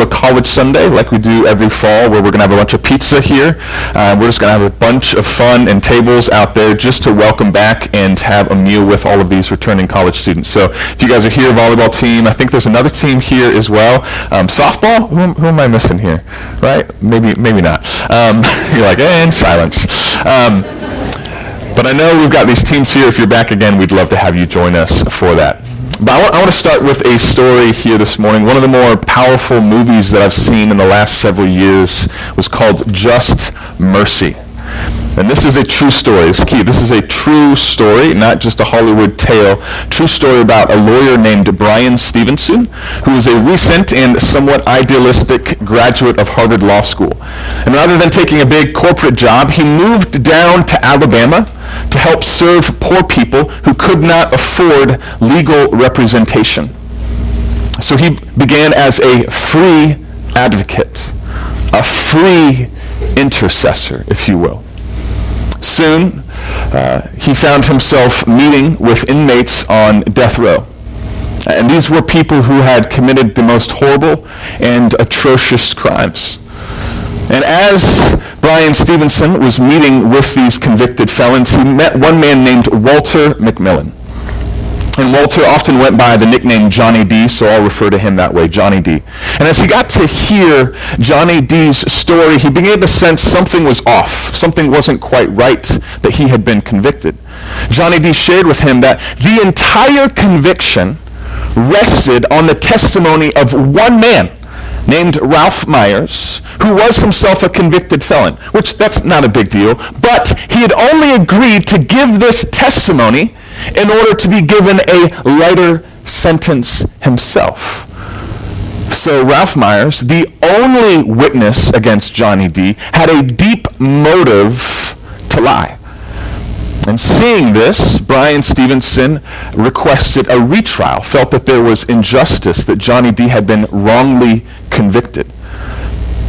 a college Sunday like we do every fall where we're going to have a bunch of pizza here. Uh, we're just going to have a bunch of fun and tables out there just to welcome back and have a meal with all of these returning college students. So if you guys are here, volleyball team, I think there's another team here as well. Um, softball, who, who am I missing here? Right? Maybe, maybe not. Um, you're like, and silence. Um, but I know we've got these teams here. If you're back again, we'd love to have you join us for that. But I want, I want to start with a story here this morning. One of the more powerful movies that I've seen in the last several years was called Just Mercy. And this is a true story. It's key. This is a true story, not just a Hollywood tale. True story about a lawyer named Bryan Stevenson, who is a recent and somewhat idealistic graduate of Harvard Law School. And rather than taking a big corporate job, he moved down to Alabama to help serve poor people who could not afford legal representation. So he began as a free advocate, a free intercessor, if you will. Soon, uh, he found himself meeting with inmates on death row. And these were people who had committed the most horrible and atrocious crimes. And as Bryan Stevenson was meeting with these convicted felons, he met one man named Walter McMillian. And Walter often went by the nickname Johnny D, so I'll refer to him that way, Johnny D. And as he got to hear Johnny D's story, he began to sense something was off. Something wasn't quite right that he had been convicted. Johnny D shared with him that the entire conviction rested on the testimony of one man named Ralph Myers, who was himself a convicted felon, which that's not a big deal, but he had only agreed to give this testimony in order to be given a lighter sentence himself. So Ralph Myers, the only witness against Johnny D, had a deep motive to lie. And seeing this, Bryan Stevenson requested a retrial, felt that there was injustice, that Johnny D had been wrongly convicted.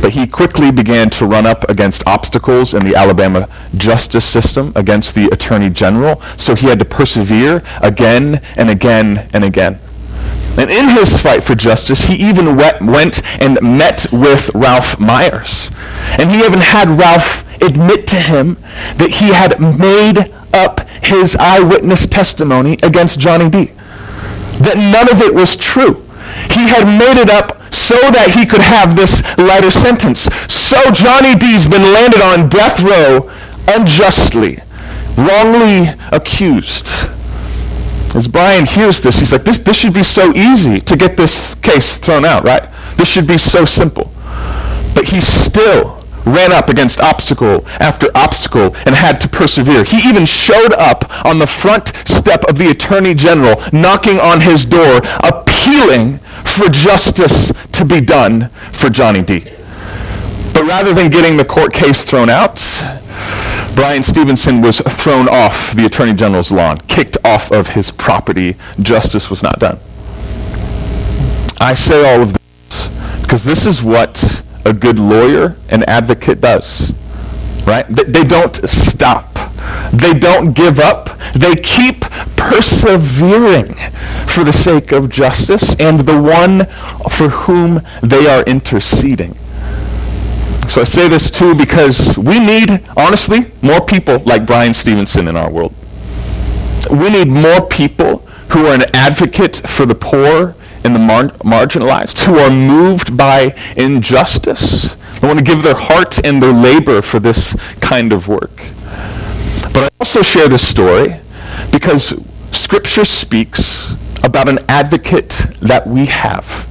But he quickly began to run up against obstacles in the Alabama justice system, against the Attorney General, so he had to persevere again and again and again. And in his fight for justice, he even went and met with Ralph Myers. And he even had Ralph admit to him that he had made up his eyewitness testimony against Johnny D. That none of it was true. He had made it up so that he could have this lighter sentence. So Johnny D's been landed on death row unjustly, wrongly accused. As Bryan hears this, he's like, this, this should be so easy to get this case thrown out, right? This should be so simple. But he still ran up against obstacle after obstacle and had to persevere. He even showed up on the front step of the Attorney General, knocking on his door, appealing for justice to be done for Johnny D. But rather than getting the court case thrown out, Bryan Stevenson was thrown off the Attorney General's lawn, kicked off of his property. Justice was not done. I say all of this because this is what a good lawyer and advocate does. Right? They don't stop. They don't give up. They keep persevering for the sake of justice and the one for whom they are interceding. So I say this too because we need, honestly, more people like Bryan Stevenson in our world. We need more people who are an advocate for the poor and the mar- marginalized, who are moved by injustice. They want to give their heart and their labor for this kind of work. But I also share this story because Scripture speaks about an advocate that we have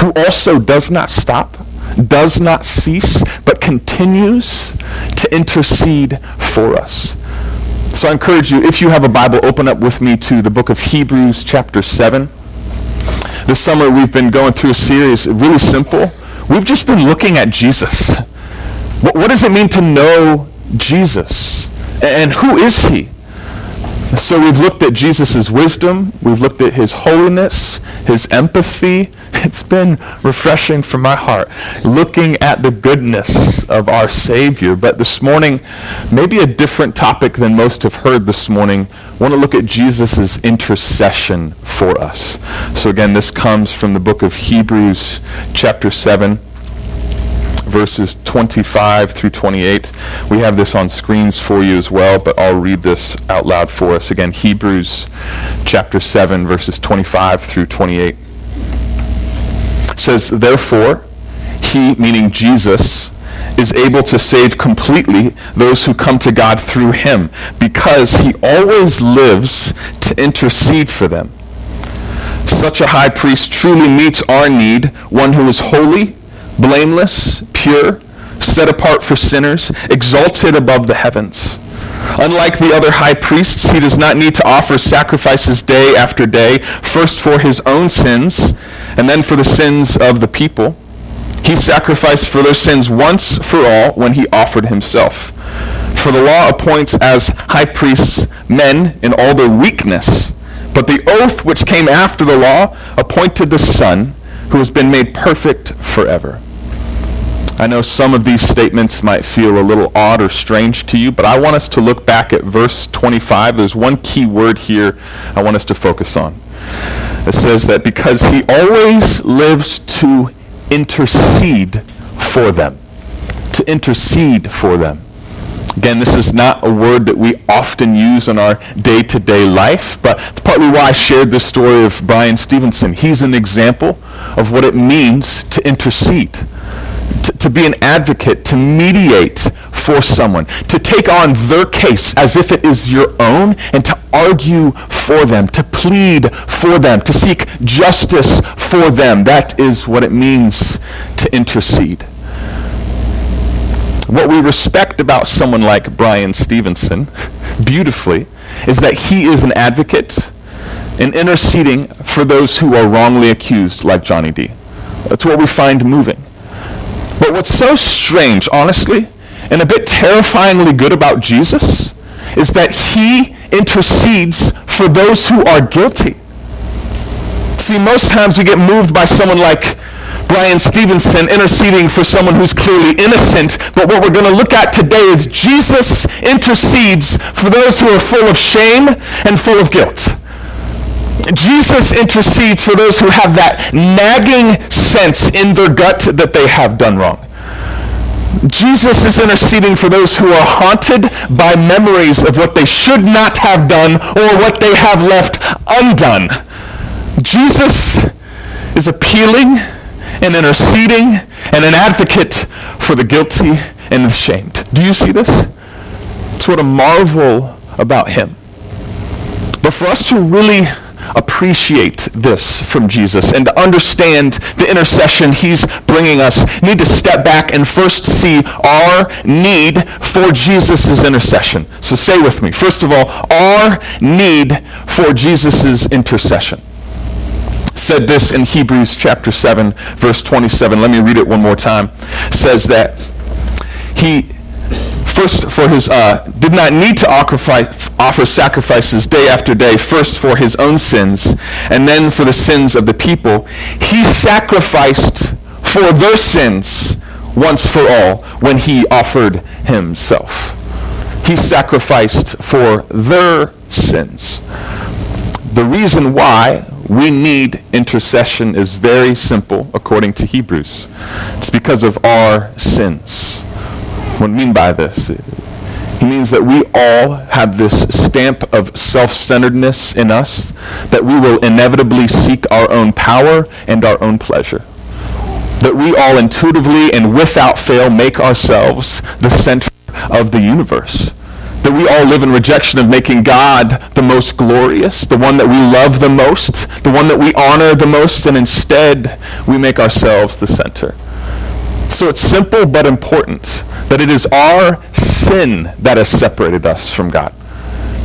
who also does not stop, does not cease, but continues to intercede for us. So I encourage you, if you have a Bible, open up with me to the book of Hebrews chapter 7. This summer we've been going through a series, really simple. We've just been looking at Jesus. What, what does it mean to know Jesus? And who is he? So we've looked at Jesus' wisdom, we've looked at his holiness, his empathy. It's been refreshing for my heart, looking at the goodness of our Savior. But this morning, maybe a different topic than most have heard this morning. I want to look at Jesus' intercession for us. So again, this comes from the book of Hebrews, chapter 7, verses 25 through 28. We have this on screens for you as well, but I'll read this out loud for us. Again, Hebrews chapter 7, verses 25 through 28. It says, Therefore, he, meaning Jesus, is able to save completely those who come to God through him, because he always lives to intercede for them. Such a high priest truly meets our need, one who is holy, blameless, pure, set apart for sinners, exalted above the heavens. Unlike the other high priests, he does not need to offer sacrifices day after day, first for his own sins, and then for the sins of the people. He sacrificed for their sins once for all when he offered himself. For the law appoints as high priests men in all their weakness, but the oath which came after the law appointed the Son, who has been made perfect forever. I know some of these statements might feel a little odd or strange to you, but I want us to look back at verse 25. There's one key word here I want us to focus on. It says that because he always lives to intercede for them. To intercede for them. Again, this is not a word that we often use in our day-to-day life, but it's partly why I shared this story of Bryan Stevenson. He's an example of what it means to intercede, to, be an advocate, to mediate for someone, to take on their case as if it is your own, and to argue for them, to plead for them, to seek justice for them. That is what it means to intercede. What we respect about someone like Bryan Stevenson, beautifully, is that he is an advocate in interceding for those who are wrongly accused, like Johnny D. That's what we find moving. But what's so strange, honestly, and a bit terrifyingly good about Jesus, is that he intercedes for those who are guilty. See, most times we get moved by someone like Bryan Stevenson interceding for someone who's clearly innocent. But what we're going to look at today is Jesus intercedes for those who are full of shame and full of guilt. Jesus intercedes for those who have that nagging sense in their gut that they have done wrong. Jesus is interceding for those who are haunted by memories of what they should not have done or what they have left undone. Jesus is appealing and interceding and an advocate for the guilty and the shamed. Do you see this? It's what a marvel about him. But for us to really appreciate this from Jesus and to understand the intercession he's bringing us, need to step back and first see our need for Jesus' intercession. So say with me, first of all, our need for Jesus' intercession said this in Hebrews chapter 7, verse 27. Let me read it one more time. says that he first for his uh, did not need to offer sacrifices day after day first for his own sins and then for the sins of the people he sacrificed for their sins once for all when he offered himself he sacrificed for their sins the reason why we need intercession is very simple according to Hebrews. It's because of our sins. What I mean by this? He means that we all have this stamp of self-centeredness in us, that we will inevitably seek our own power and our own pleasure. That we all intuitively and without fail make ourselves the center of the universe that we all live in rejection of making God the most glorious, the one that we love the most, the one that we honor the most, and instead we make ourselves the center. So it's simple but important that it is our sin that has separated us from God.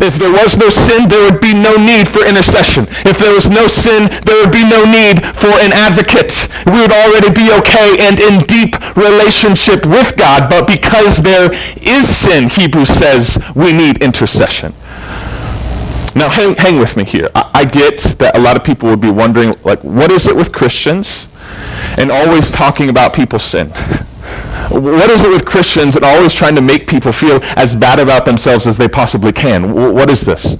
If there was no sin, there would be no need for intercession. If there was no sin, there would be no need for an advocate. We would already be okay and in deep relationship with God. But because there is sin, Hebrews says, we need intercession. Now, hang, hang with me here. I, I get that a lot of people would be wondering, like, what is it with Christians and always talking about people's sin? What is it with Christians and always trying to make people feel as bad about themselves as they possibly can? What is this?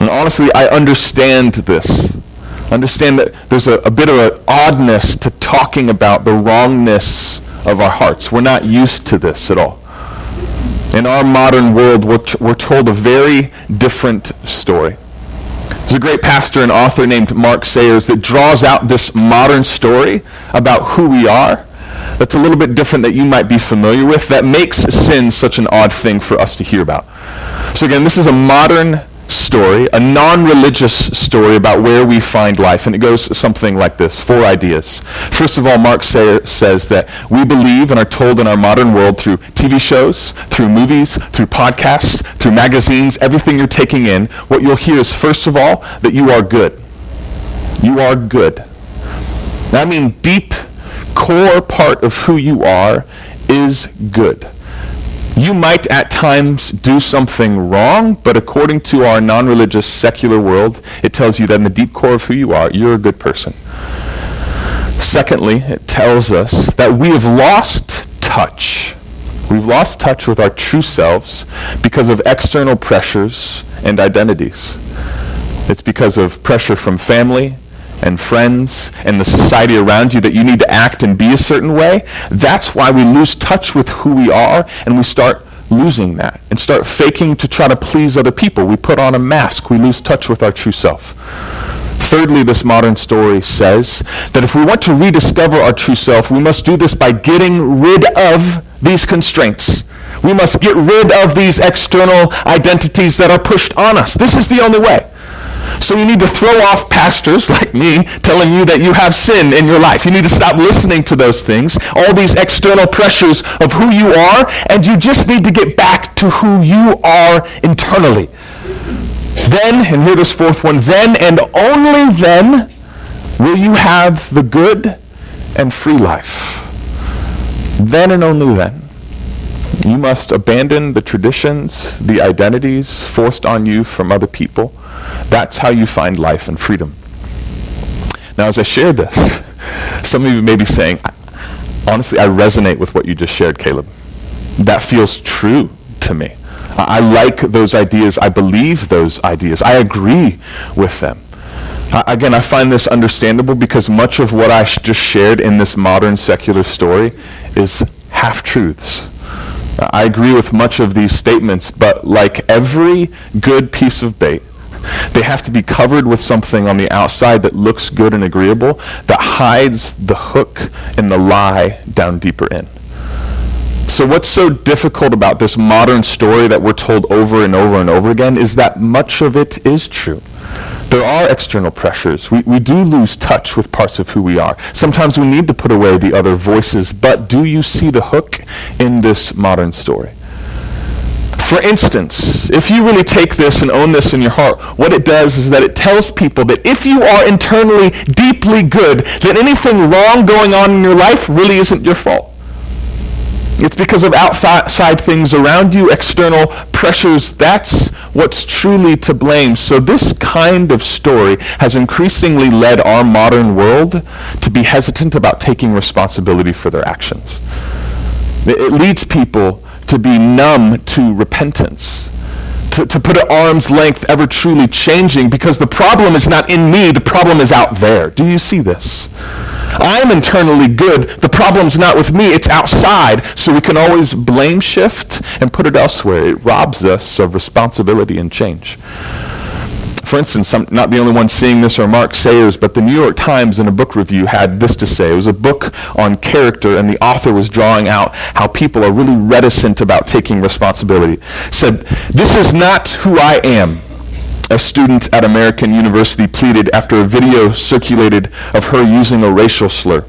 And honestly, I understand this. Understand that there's a, a bit of an oddness to talking about the wrongness of our hearts. We're not used to this at all. In our modern world, we're, t- we're told a very different story. There's a great pastor and author named Mark Sayers that draws out this modern story about who we are that's a little bit different that you might be familiar with that makes sin such an odd thing for us to hear about. So again, this is a modern story, a non-religious story about where we find life, and it goes something like this, four ideas. First of all, Mark say, says that we believe and are told in our modern world through TV shows, through movies, through podcasts, through magazines, everything you're taking in, what you'll hear is, first of all, that you are good. You are good. I mean deep core part of who you are is good. You might at times do something wrong, but according to our non religious secular world, it tells you that in the deep core of who you are, you're a good person. Secondly, it tells us that we have lost touch. We've lost touch with our true selves because of external pressures and identities. It's because of pressure from family, and friends and the society around you that you need to act and be a certain way, that's why we lose touch with who we are and we start losing that and start faking to try to please other people. We put on a mask. We lose touch with our true self. Thirdly, this modern story says that if we want to rediscover our true self, we must do this by getting rid of these constraints. We must get rid of these external identities that are pushed on us. This is the only way. So you need to throw off pastors like me telling you that you have sin in your life. You need to stop listening to those things, all these external pressures of who you are, and you just need to get back to who you are internally. Then, and here this fourth one, then and only then will you have the good and free life. Then and only then. You must abandon the traditions, the identities forced on you from other people that's how you find life and freedom. Now, as I share this, some of you may be saying, honestly, I resonate with what you just shared, Caleb. That feels true to me. I like those ideas. I believe those ideas. I agree with them. again, I find this understandable because much of what I sh- just shared in this modern secular story is half truths. I agree with much of these statements, but like every good piece of bait, they have to be covered with something on the outside that looks good and agreeable that hides the hook and the lie down deeper in. So, what's so difficult about this modern story that we're told over and over and over again is that much of it is true. There are external pressures. We, we do lose touch with parts of who we are. Sometimes we need to put away the other voices, but do you see the hook in this modern story? For instance, if you really take this and own this in your heart, what it does is that it tells people that if you are internally deeply good, that anything wrong going on in your life really isn't your fault. It's because of outside things around you, external pressures. That's what's truly to blame. So this kind of story has increasingly led our modern world to be hesitant about taking responsibility for their actions. It leads people to be numb to repentance, to, to put at arm's length ever truly changing because the problem is not in me, the problem is out there. Do you see this? I'm internally good. The problem's not with me, it's outside. So we can always blame shift and put it elsewhere. It robs us of responsibility and change for instance, I'm not the only one seeing this or Mark Sayers, but the New York Times in a book review had this to say. It was a book on character, and the author was drawing out how people are really reticent about taking responsibility. Said, This is not who I am. A student at American University pleaded after a video circulated of her using a racial slur.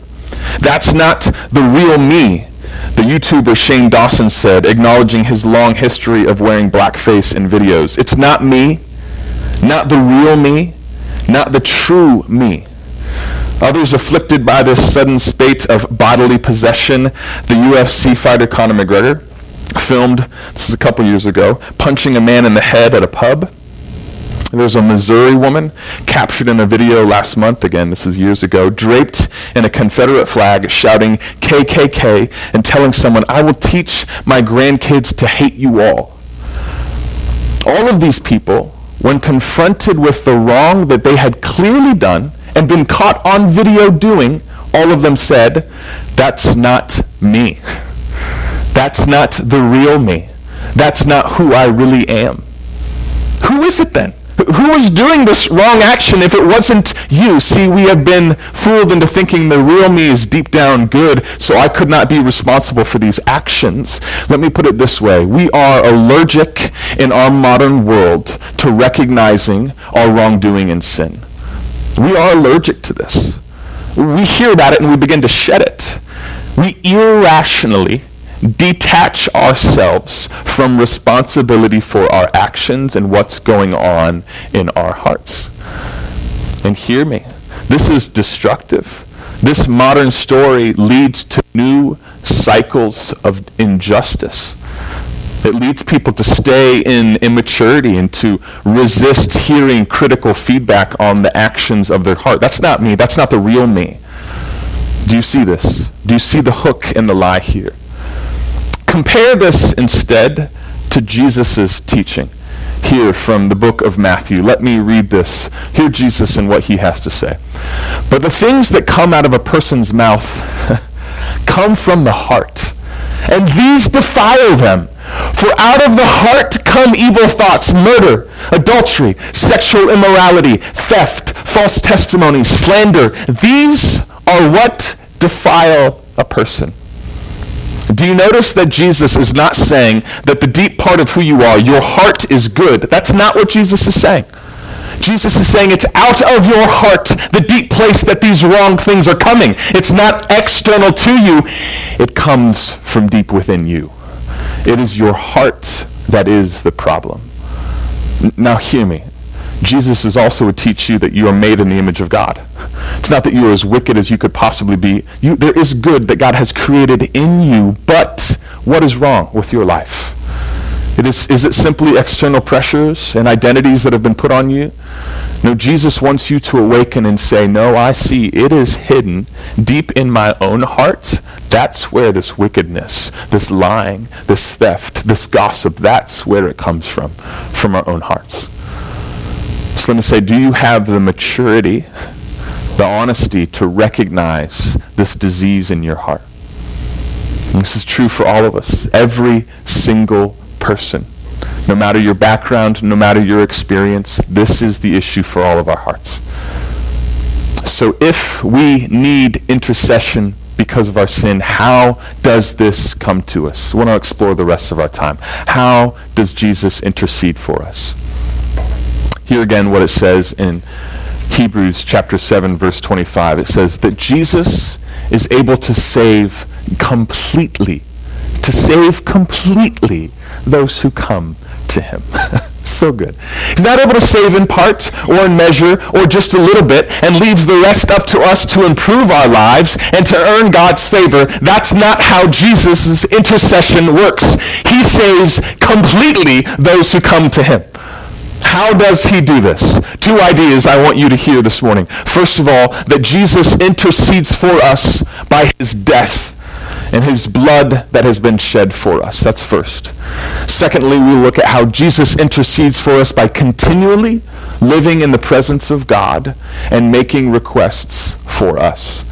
That's not the real me, the YouTuber Shane Dawson said, acknowledging his long history of wearing blackface in videos. It's not me. Not the real me, not the true me. Others afflicted by this sudden spate of bodily possession, the UFC fighter Conor McGregor filmed, this is a couple years ago, punching a man in the head at a pub. There's a Missouri woman captured in a video last month, again, this is years ago, draped in a Confederate flag, shouting KKK and telling someone, I will teach my grandkids to hate you all. All of these people when confronted with the wrong that they had clearly done and been caught on video doing, all of them said, That's not me. That's not the real me. That's not who I really am. Who is it then? Who was doing this wrong action if it wasn't you? See, we have been fooled into thinking the real me is deep down good, so I could not be responsible for these actions. Let me put it this way. We are allergic in our modern world to recognizing our wrongdoing and sin. We are allergic to this. We hear about it and we begin to shed it. We irrationally detach ourselves from responsibility for our actions and what's going on in our hearts. And hear me, this is destructive. This modern story leads to new cycles of injustice. It leads people to stay in immaturity and to resist hearing critical feedback on the actions of their heart. That's not me. That's not the real me. Do you see this? Do you see the hook and the lie here? Compare this instead to Jesus' teaching here from the book of Matthew. Let me read this. Hear Jesus and what he has to say. But the things that come out of a person's mouth come from the heart, and these defile them. For out of the heart come evil thoughts, murder, adultery, sexual immorality, theft, false testimony, slander. These are what defile a person. Do you notice that Jesus is not saying that the deep part of who you are, your heart is good? That's not what Jesus is saying. Jesus is saying it's out of your heart, the deep place that these wrong things are coming. It's not external to you. It comes from deep within you. It is your heart that is the problem. Now hear me. Jesus is also to teach you that you are made in the image of God. It's not that you are as wicked as you could possibly be. You, there is good that God has created in you, but what is wrong with your life? It is, is it simply external pressures and identities that have been put on you? No, Jesus wants you to awaken and say, No, I see it is hidden deep in my own heart. That's where this wickedness, this lying, this theft, this gossip, that's where it comes from, from our own hearts. So let me say, do you have the maturity, the honesty to recognize this disease in your heart? And this is true for all of us, every single person. No matter your background, no matter your experience, this is the issue for all of our hearts. So if we need intercession because of our sin, how does this come to us? We want to explore the rest of our time. How does Jesus intercede for us? Hear again what it says in Hebrews chapter 7 verse 25. It says that Jesus is able to save completely, to save completely those who come to him. so good. He's not able to save in part or in measure or just a little bit and leaves the rest up to us to improve our lives and to earn God's favor. That's not how Jesus' intercession works. He saves completely those who come to him. How does he do this? Two ideas I want you to hear this morning. First of all, that Jesus intercedes for us by his death and his blood that has been shed for us. That's first. Secondly, we look at how Jesus intercedes for us by continually living in the presence of God and making requests for us.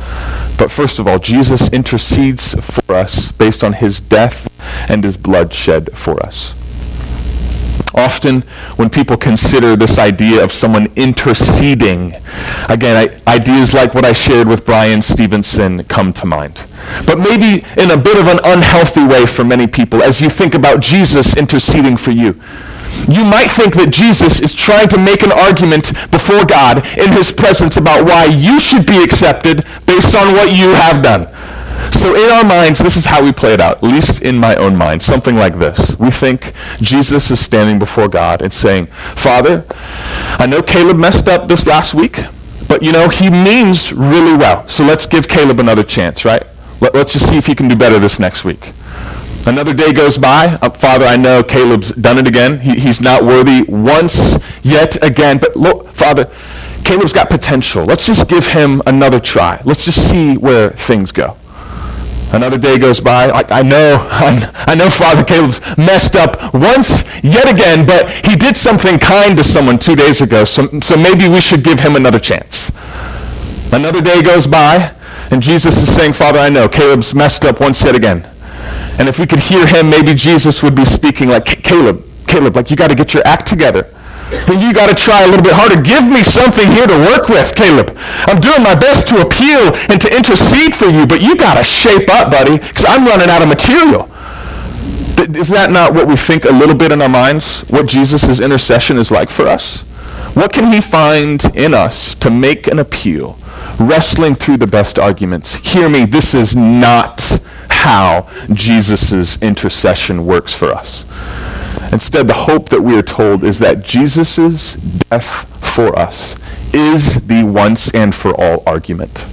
But first of all, Jesus intercedes for us based on his death and his blood shed for us. Often, when people consider this idea of someone interceding, again, I, ideas like what I shared with Bryan Stevenson come to mind. But maybe in a bit of an unhealthy way for many people as you think about Jesus interceding for you. You might think that Jesus is trying to make an argument before God in his presence about why you should be accepted based on what you have done. So in our minds, this is how we play it out, at least in my own mind, something like this. We think Jesus is standing before God and saying, Father, I know Caleb messed up this last week, but you know, he means really well. So let's give Caleb another chance, right? Let, us just see if he can do better this next week. Another day goes by. Uh, Father, I know Caleb's done it again. He, he's not worthy once yet again. But look, Father, Caleb's got potential. Let's just give him another try. Let's just see where things go. Another day goes by. I, I know, I, I know Father Caleb messed up once yet again, but he did something kind to someone two days ago, so, so maybe we should give him another chance. Another day goes by, and Jesus is saying, Father, I know Caleb's messed up once yet again. And if we could hear him, maybe Jesus would be speaking like, Caleb, Caleb, like you got to get your act together. Then you got to try a little bit harder. Give me something here to work with, Caleb. I'm doing my best to appeal and to intercede for you, but you got to shape up, buddy, because I'm running out of material. Is that not what we think a little bit in our minds? What Jesus' intercession is like for us? What can he find in us to make an appeal, wrestling through the best arguments? Hear me, this is not how Jesus' intercession works for us. Instead, the hope that we are told is that Jesus' death for us is the once and for all argument.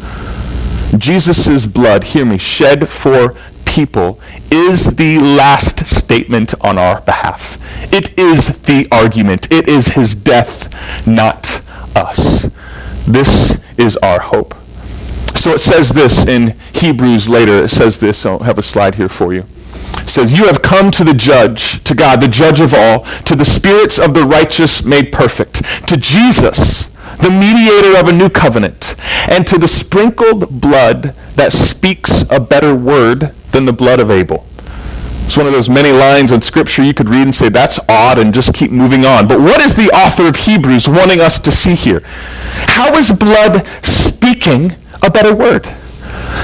Jesus' blood, hear me, shed for people is the last statement on our behalf. It is the argument. It is his death, not us. This is our hope. So it says this in Hebrews later. It says this. I'll have a slide here for you says, You have come to the judge, to God, the judge of all, to the spirits of the righteous made perfect, to Jesus, the mediator of a new covenant, and to the sprinkled blood that speaks a better word than the blood of Abel. It's one of those many lines in Scripture you could read and say, that's odd, and just keep moving on. But what is the author of Hebrews wanting us to see here? How is blood speaking a better word?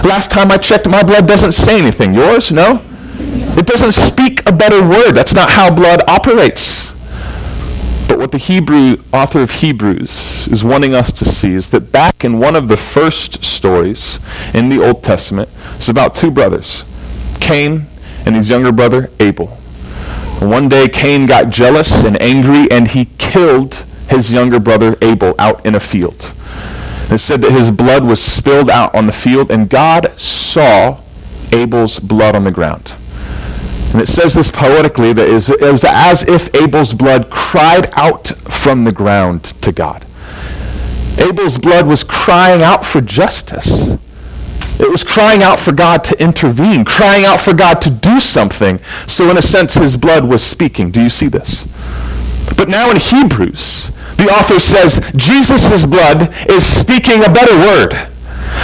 Last time I checked, my blood doesn't say anything. Yours? No? It doesn't speak a better word. That's not how blood operates. But what the Hebrew author of Hebrews is wanting us to see is that back in one of the first stories in the Old Testament, it's about two brothers, Cain and his younger brother Abel. One day Cain got jealous and angry and he killed his younger brother Abel out in a field. It said that his blood was spilled out on the field and God saw Abel's blood on the ground. And it says this poetically that it was as if Abel's blood cried out from the ground to God. Abel's blood was crying out for justice. It was crying out for God to intervene, crying out for God to do something. So, in a sense, his blood was speaking. Do you see this? But now in Hebrews, the author says Jesus' blood is speaking a better word.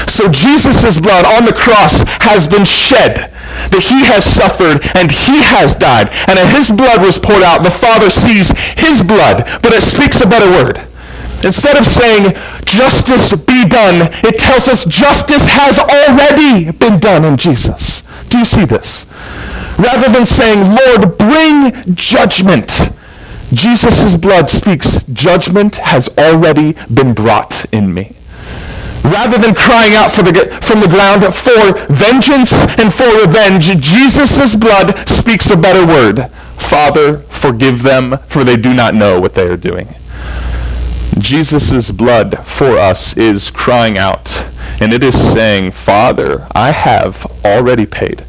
So Jesus' blood on the cross has been shed, that he has suffered and he has died. And as his blood was poured out, the Father sees his blood, but it speaks a better word. Instead of saying, justice be done, it tells us justice has already been done in Jesus. Do you see this? Rather than saying, Lord, bring judgment, Jesus' blood speaks, judgment has already been brought in me rather than crying out the, from the ground for vengeance and for revenge, Jesus' blood speaks a better word. Father, forgive them, for they do not know what they are doing. Jesus' blood for us is crying out, and it is saying, Father, I have already paid.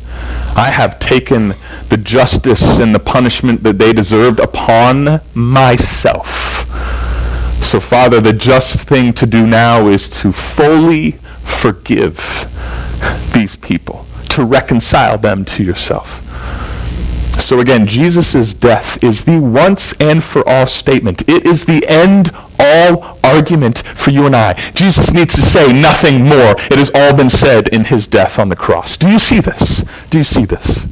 I have taken the justice and the punishment that they deserved upon myself. So, Father, the just thing to do now is to fully forgive these people, to reconcile them to yourself. So again, Jesus' death is the once and for all statement. It is the end all argument for you and I. Jesus needs to say nothing more. It has all been said in his death on the cross. Do you see this? Do you see this?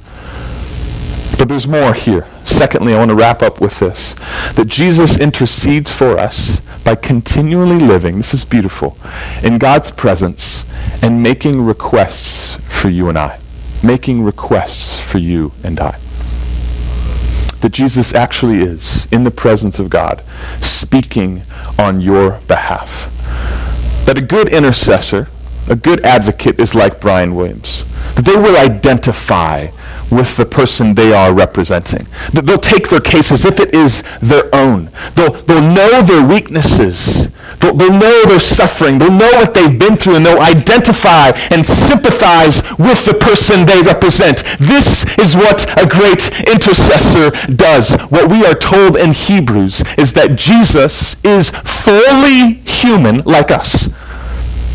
But there's more here. Secondly, I want to wrap up with this that Jesus intercedes for us by continually living, this is beautiful, in God's presence and making requests for you and I. Making requests for you and I. That Jesus actually is in the presence of God, speaking on your behalf. That a good intercessor, a good advocate is like Brian Williams. That they will identify with the person they are representing. They'll take their case as if it is their own. They'll, they'll know their weaknesses. They'll, they'll know their suffering. They'll know what they've been through, and they'll identify and sympathize with the person they represent. This is what a great intercessor does. What we are told in Hebrews is that Jesus is fully human like us.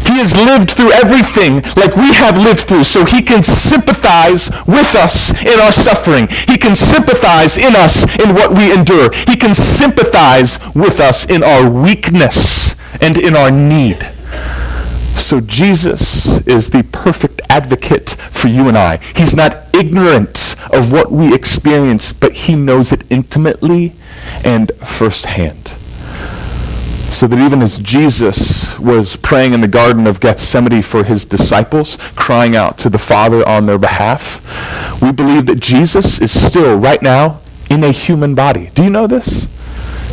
He has lived through everything like we have lived through, so he can sympathize with us in our suffering. He can sympathize in us in what we endure. He can sympathize with us in our weakness and in our need. So Jesus is the perfect advocate for you and I. He's not ignorant of what we experience, but he knows it intimately and firsthand. So that even as Jesus was praying in the Garden of Gethsemane for his disciples, crying out to the Father on their behalf, we believe that Jesus is still, right now, in a human body. Do you know this?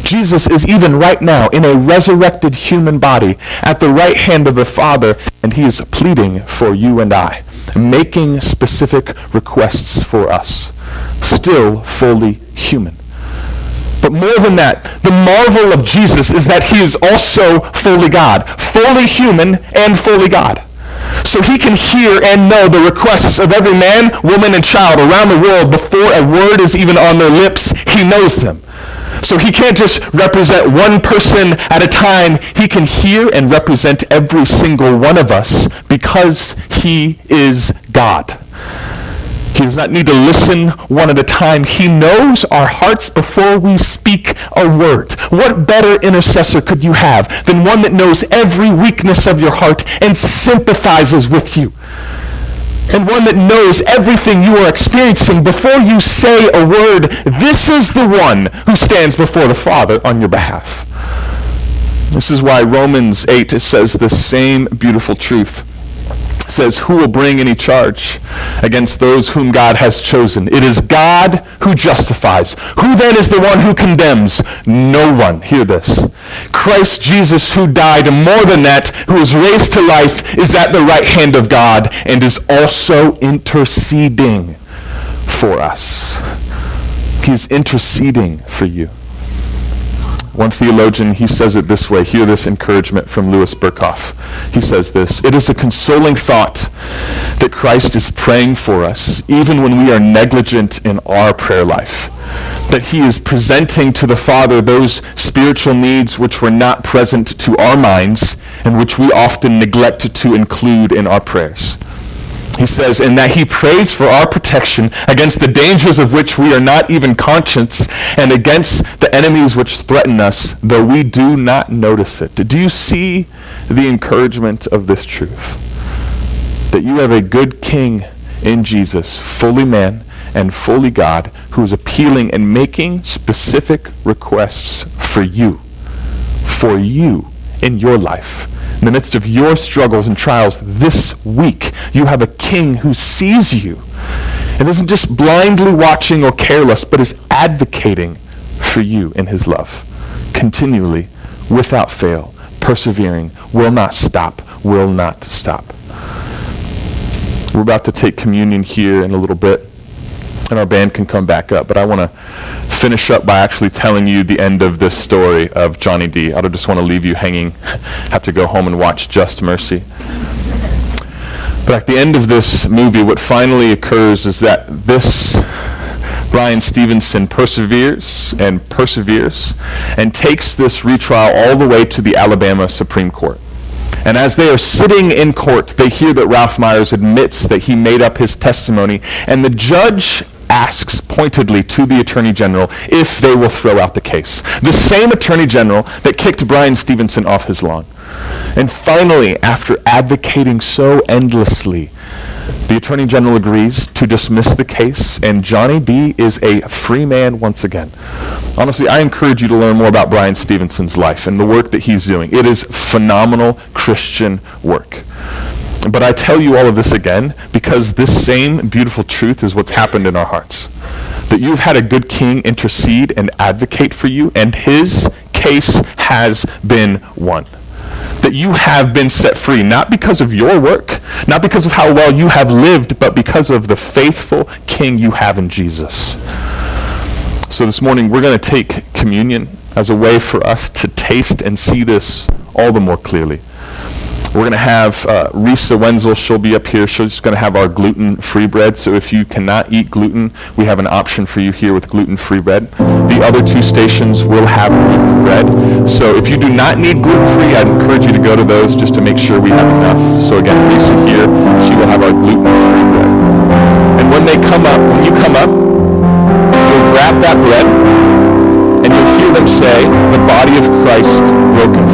Jesus is even right now in a resurrected human body at the right hand of the Father, and he is pleading for you and I, making specific requests for us, still fully human. But more than that, the marvel of Jesus is that he is also fully God, fully human and fully God. So he can hear and know the requests of every man, woman, and child around the world before a word is even on their lips. He knows them. So he can't just represent one person at a time. He can hear and represent every single one of us because he is God. He does not need to listen one at a time. He knows our hearts before we speak a word. What better intercessor could you have than one that knows every weakness of your heart and sympathizes with you? And one that knows everything you are experiencing before you say a word. This is the one who stands before the Father on your behalf. This is why Romans 8 says the same beautiful truth says, Who will bring any charge against those whom God has chosen? It is God who justifies. Who then is the one who condemns? No one. Hear this. Christ Jesus, who died, and more than that, who was raised to life, is at the right hand of God and is also interceding for us. He is interceding for you. One theologian, he says it this way. Hear this encouragement from Louis Berkhof. He says this It is a consoling thought that Christ is praying for us, even when we are negligent in our prayer life. That he is presenting to the Father those spiritual needs which were not present to our minds and which we often neglect to include in our prayers. He says, in that he prays for our protection against the dangers of which we are not even conscious and against the enemies which threaten us, though we do not notice it. Do you see the encouragement of this truth? That you have a good king in Jesus, fully man and fully God, who is appealing and making specific requests for you, for you in your life in the midst of your struggles and trials this week, you have a king who sees you and isn't just blindly watching or careless, but is advocating for you in his love continually, without fail, persevering, will not stop, will not stop. We're about to take communion here in a little bit, and our band can come back up, but I want to finish up by actually telling you the end of this story of Johnny D. I don't just want to leave you hanging, have to go home and watch Just Mercy. But at the end of this movie, what finally occurs is that this Bryan Stevenson perseveres and perseveres and takes this retrial all the way to the Alabama Supreme Court. And as they are sitting in court, they hear that Ralph Myers admits that he made up his testimony. And the judge asks pointedly to the Attorney General if they will throw out the case. The same Attorney General that kicked Bryan Stevenson off his lawn. And finally, after advocating so endlessly, the Attorney General agrees to dismiss the case, and Johnny D is a free man once again. Honestly, I encourage you to learn more about Bryan Stevenson's life and the work that he's doing. It is phenomenal Christian work. But I tell you all of this again because this same beautiful truth is what's happened in our hearts. That you've had a good king intercede and advocate for you, and his case has been won. That you have been set free, not because of your work, not because of how well you have lived, but because of the faithful king you have in Jesus. So this morning, we're going to take communion as a way for us to taste and see this all the more clearly. We're going to have uh, Risa Wenzel. She'll be up here. She's going to have our gluten-free bread. So if you cannot eat gluten, we have an option for you here with gluten-free bread. The other two stations will have gluten bread. So if you do not need gluten-free, I'd encourage you to go to those just to make sure we have enough. So again, Risa here, she will have our gluten-free bread. And when they come up, when you come up, you'll grab that bread and you'll hear them say, the body of Christ broken